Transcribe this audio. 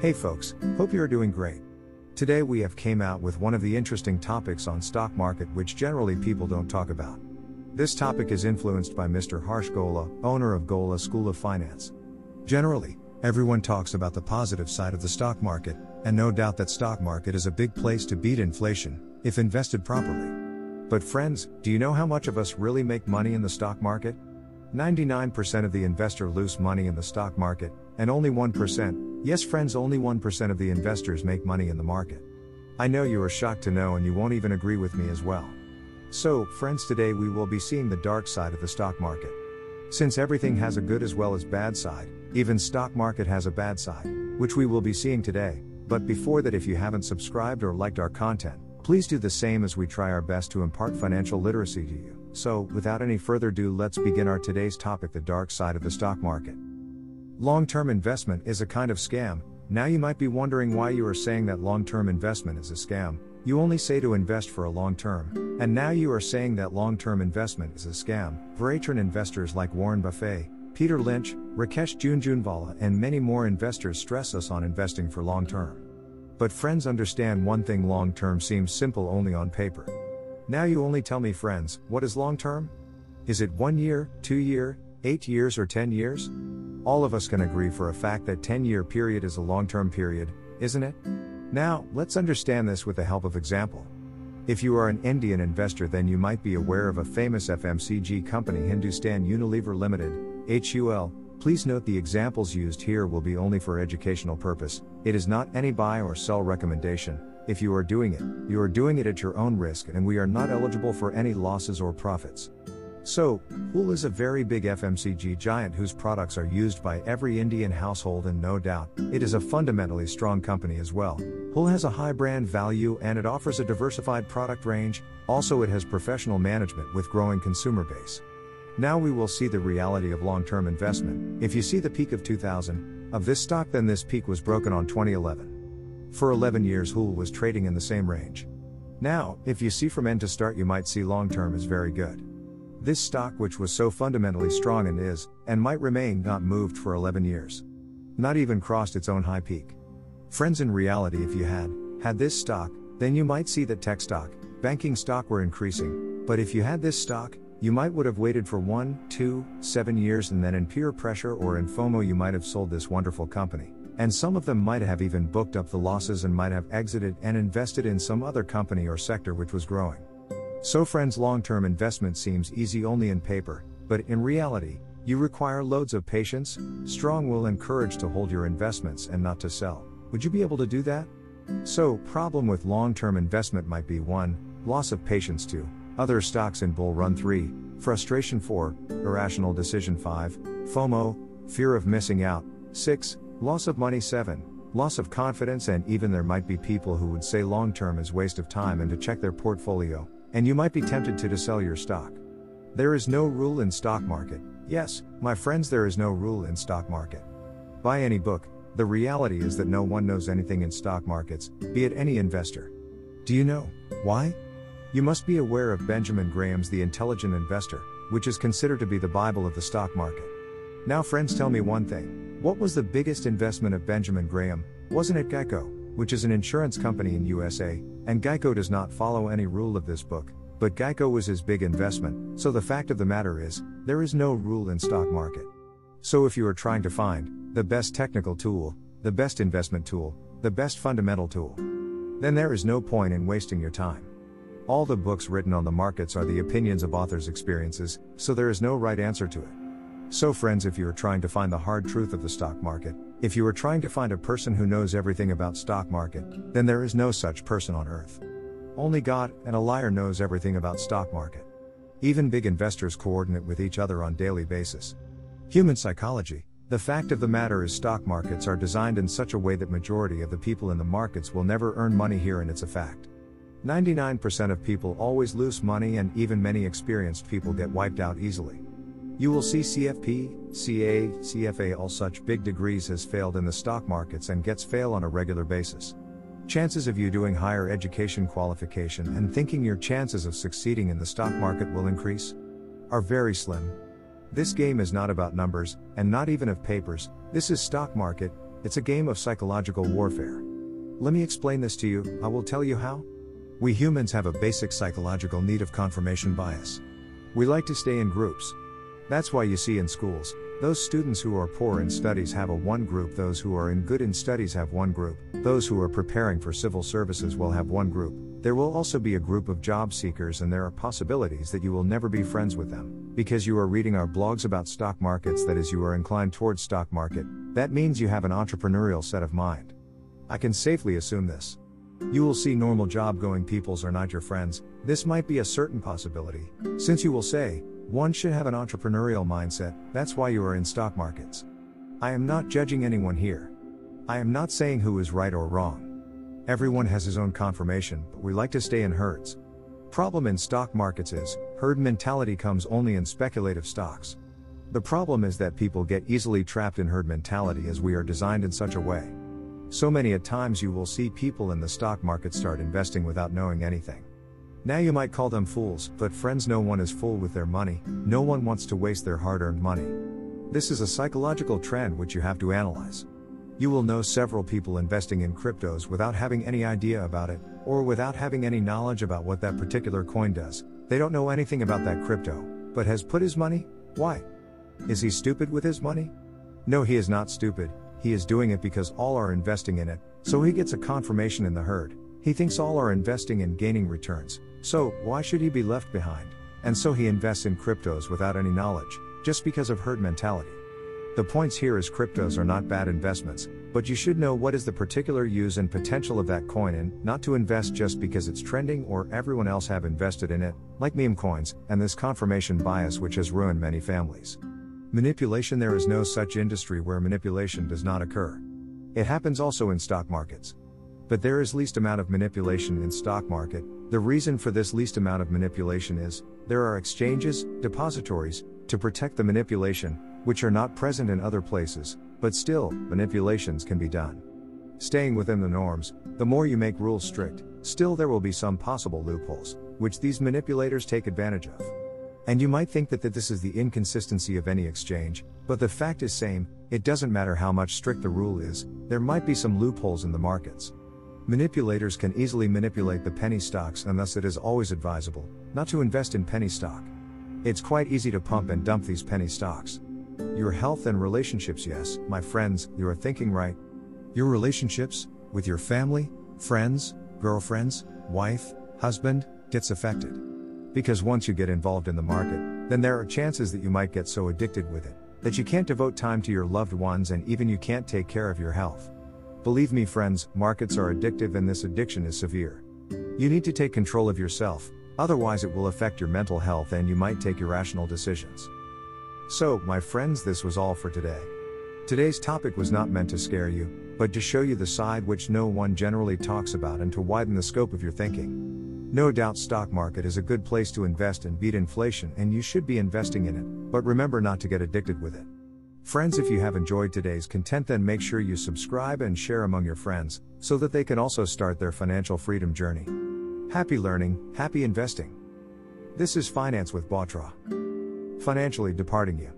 Hey folks, hope you are doing great. Today we have came out with one of the interesting topics on stock market which generally people don't talk about. This topic is influenced by Mr. Harsh Goela, owner of Goela School of Finance. Generally, everyone talks about the positive side of the stock market, and no doubt that stock market is a big place to beat inflation if invested properly. But friends, do you know how much of us really make money in the stock market? 99% of the investor lose money in the stock market, and only 1%, yes friends only 1% of the investors make money in the market. I know you are shocked to know and you won't even agree with me as well. So, friends today we will be seeing the dark side of the stock market. Since everything has a good as well as bad side, even stock market has a bad side, which we will be seeing today, but before that if you haven't subscribed or liked our content, Please do the same as we try our best to impart financial literacy to you. So, without any further ado, let's begin our today's topic the dark side of the stock market. Long term investment is a kind of scam. Now you might be wondering why you are saying that long term investment is a scam. You only say to invest for a long term, and now you are saying that long term investment is a scam. Veteran investors like Warren Buffett, Peter Lynch, Rakesh Jhunjhunwala, and many more investors stress us on investing for long term. But friends understand one thing long term seems simple only on paper. Now you only tell me, friends, what is long term? Is it one year, two year, eight years, or 10 years? All of us can agree for a fact that 10 year period is a long term period, isn't it? Now, let's understand this with the help of example. If you are an Indian investor, then you might be aware of a famous FMCG company Hindustan Unilever Limited, HUL, Please note the examples used here will be only for educational purpose, it is not any buy or sell recommendation. If you are doing it, you are doing it at your own risk and we are not eligible for any losses or profits. So, HUL is a very big FMCG giant whose products are used by every Indian household and no doubt, it is a fundamentally strong company as well. HUL has a high brand value and it offers a diversified product range, also it has professional management with growing consumer base. Now we will see the reality of long term investment. If you see the peak of 2000 of this stock, then this peak was broken on 2011. For 11 years, HUL was trading in the same range. Now, if you see from end to start, you might see long term is very good. This stock, which was so fundamentally strong and is, and might remain, not moved for 11 years. Not even crossed its own high peak. Friends, in reality, if you had had this stock, then you might see that tech stock, banking stock were increasing, but if you had this stock, you might would have waited for one, two, seven years and then in peer pressure or in FOMO you might have sold this wonderful company. And some of them might have even booked up the losses and might have exited and invested in some other company or sector which was growing. So friends long-term investment seems easy only in paper, but in reality, you require loads of patience, strong will and courage to hold your investments and not to sell. Would you be able to do that? So, problem with long-term investment might be 1. Loss of patience 2. Other stocks in bull run 3, frustration 4, irrational decision 5, FOMO, fear of missing out 6, loss of money 7, loss of confidence and even there might be people who would say long term is waste of time and to check their portfolio, and you might be tempted to to sell your stock. There is no rule in stock market. Yes, my friends, there is no rule in stock market. Buy any book, the reality is that no one knows anything in stock markets, be it any investor. Do you know why? You must be aware of Benjamin Graham's The Intelligent Investor, which is considered to be the Bible of the stock market. Now, friends, tell me one thing. What was the biggest investment of Benjamin Graham? Wasn't it Geico, which is an insurance company in USA, and Geico does not follow any rule of this book, but Geico was his big investment, so the fact of the matter is, there is no rule in stock market. So if you are trying to find the best technical tool, the best investment tool, the best fundamental tool, then there is no point in wasting your time. All the books written on the markets are the opinions of authors' experiences, so there is no right answer to it. So, friends, if you are trying to find the hard truth of the stock market, if you are trying to find a person who knows everything about stock market, then there is no such person on earth. Only God and a liar knows everything about stock market. Even big investors coordinate with each other on daily basis. Human psychology. The fact of the matter is stock markets are designed in such a way that majority of the people in the markets will never earn money here and it's a fact. 99% of people always lose money and even many experienced people get wiped out easily. You will see CFP, CA, CFA all such big degrees has failed in the stock markets and gets fail on a regular basis. Chances of you doing higher education qualification and thinking your chances of succeeding in the stock market will increase are very slim. This game is not about numbers, and not even of papers, this is stock market, It's a game of psychological warfare. Let me explain this to you, I will tell you how. We humans have a basic psychological need of confirmation bias. We like to stay in groups. That's why you see in schools, those students who are poor in studies have a one group, those who are in good in studies have one group, those who are preparing for civil services will have one group. There will also be a group of job seekers, and there are possibilities that you will never be friends with them. Because you are reading our blogs about stock markets, that is, you are inclined towards stock market, that means you have an entrepreneurial set of mind. I can safely assume this. You will see normal job going peoples are not your friends, this might be a certain possibility, since you will say, one should have an entrepreneurial mindset, that's why you are in stock markets. I am not judging anyone here. I am not saying who is right or wrong. Everyone has his own confirmation, but we like to stay in herds. Problem in stock markets is, herd mentality comes only in speculative stocks. The problem is that people get easily trapped in herd mentality as we are designed in such a way. So many at times you will see people in the stock market start investing without knowing anything. Now you might call them fools, but friends, no one is fool with their money, no one wants to waste their hard earned money. This is a psychological trend which you have to analyze. You will know several people investing in cryptos without having any idea about it, or without having any knowledge about what that particular coin does. They don't know anything about that crypto, but has put his money? Why? Is he stupid with his money? No, he is not stupid, he is doing it because all are investing in it, so he gets a confirmation in the herd. He thinks all are investing and gaining returns, so why should he be left behind? And so he invests in cryptos without any knowledge, just because of herd mentality. The points here is cryptos are not bad investments, but you should know what is the particular use and potential of that coin and not to invest just because it's trending or everyone else have invested in it, like meme coins, and this confirmation bias which has ruined many families. Manipulation There is no such industry where manipulation does not occur. It happens also in stock markets. But there is least amount of manipulation in stock market. The reason for this least amount of manipulation is there are exchanges, depositories to protect the manipulation, which are not present in other places, but still manipulations can be done. Staying within the norms, the more you make rules strict, still there will be some possible loopholes, which these manipulators take advantage of. And you might think that, that this is the inconsistency of any exchange, but the fact is same, it doesn't matter how much strict the rule is, there might be some loopholes in the markets. Manipulators can easily manipulate the penny stocks, and thus it is always advisable not to invest in penny stock. It's quite easy to pump and dump these penny stocks. Your health and relationships, yes, my friends, you are thinking right. Your relationships, with your family, friends, girlfriends, wife, husband, gets affected. Because once you get involved in the market, then there are chances that you might get so addicted with it that you can't devote time to your loved ones and even you can't take care of your health. Believe me, friends, markets are addictive and this addiction is severe. You need to take control of yourself, otherwise, it will affect your mental health and you might take irrational decisions. So, my friends, this was all for today. Today's topic was not meant to scare you, but to show you the side which no one generally talks about and to widen the scope of your thinking. No doubt stock market is a good place to invest and beat inflation and you should be investing in it, but remember not to get addicted with it. Friends, if you have enjoyed today's content, then make sure you subscribe and share among your friends so that they can also start their financial freedom journey. Happy learning, happy investing. This is Finance with Bothra. Financially departing you.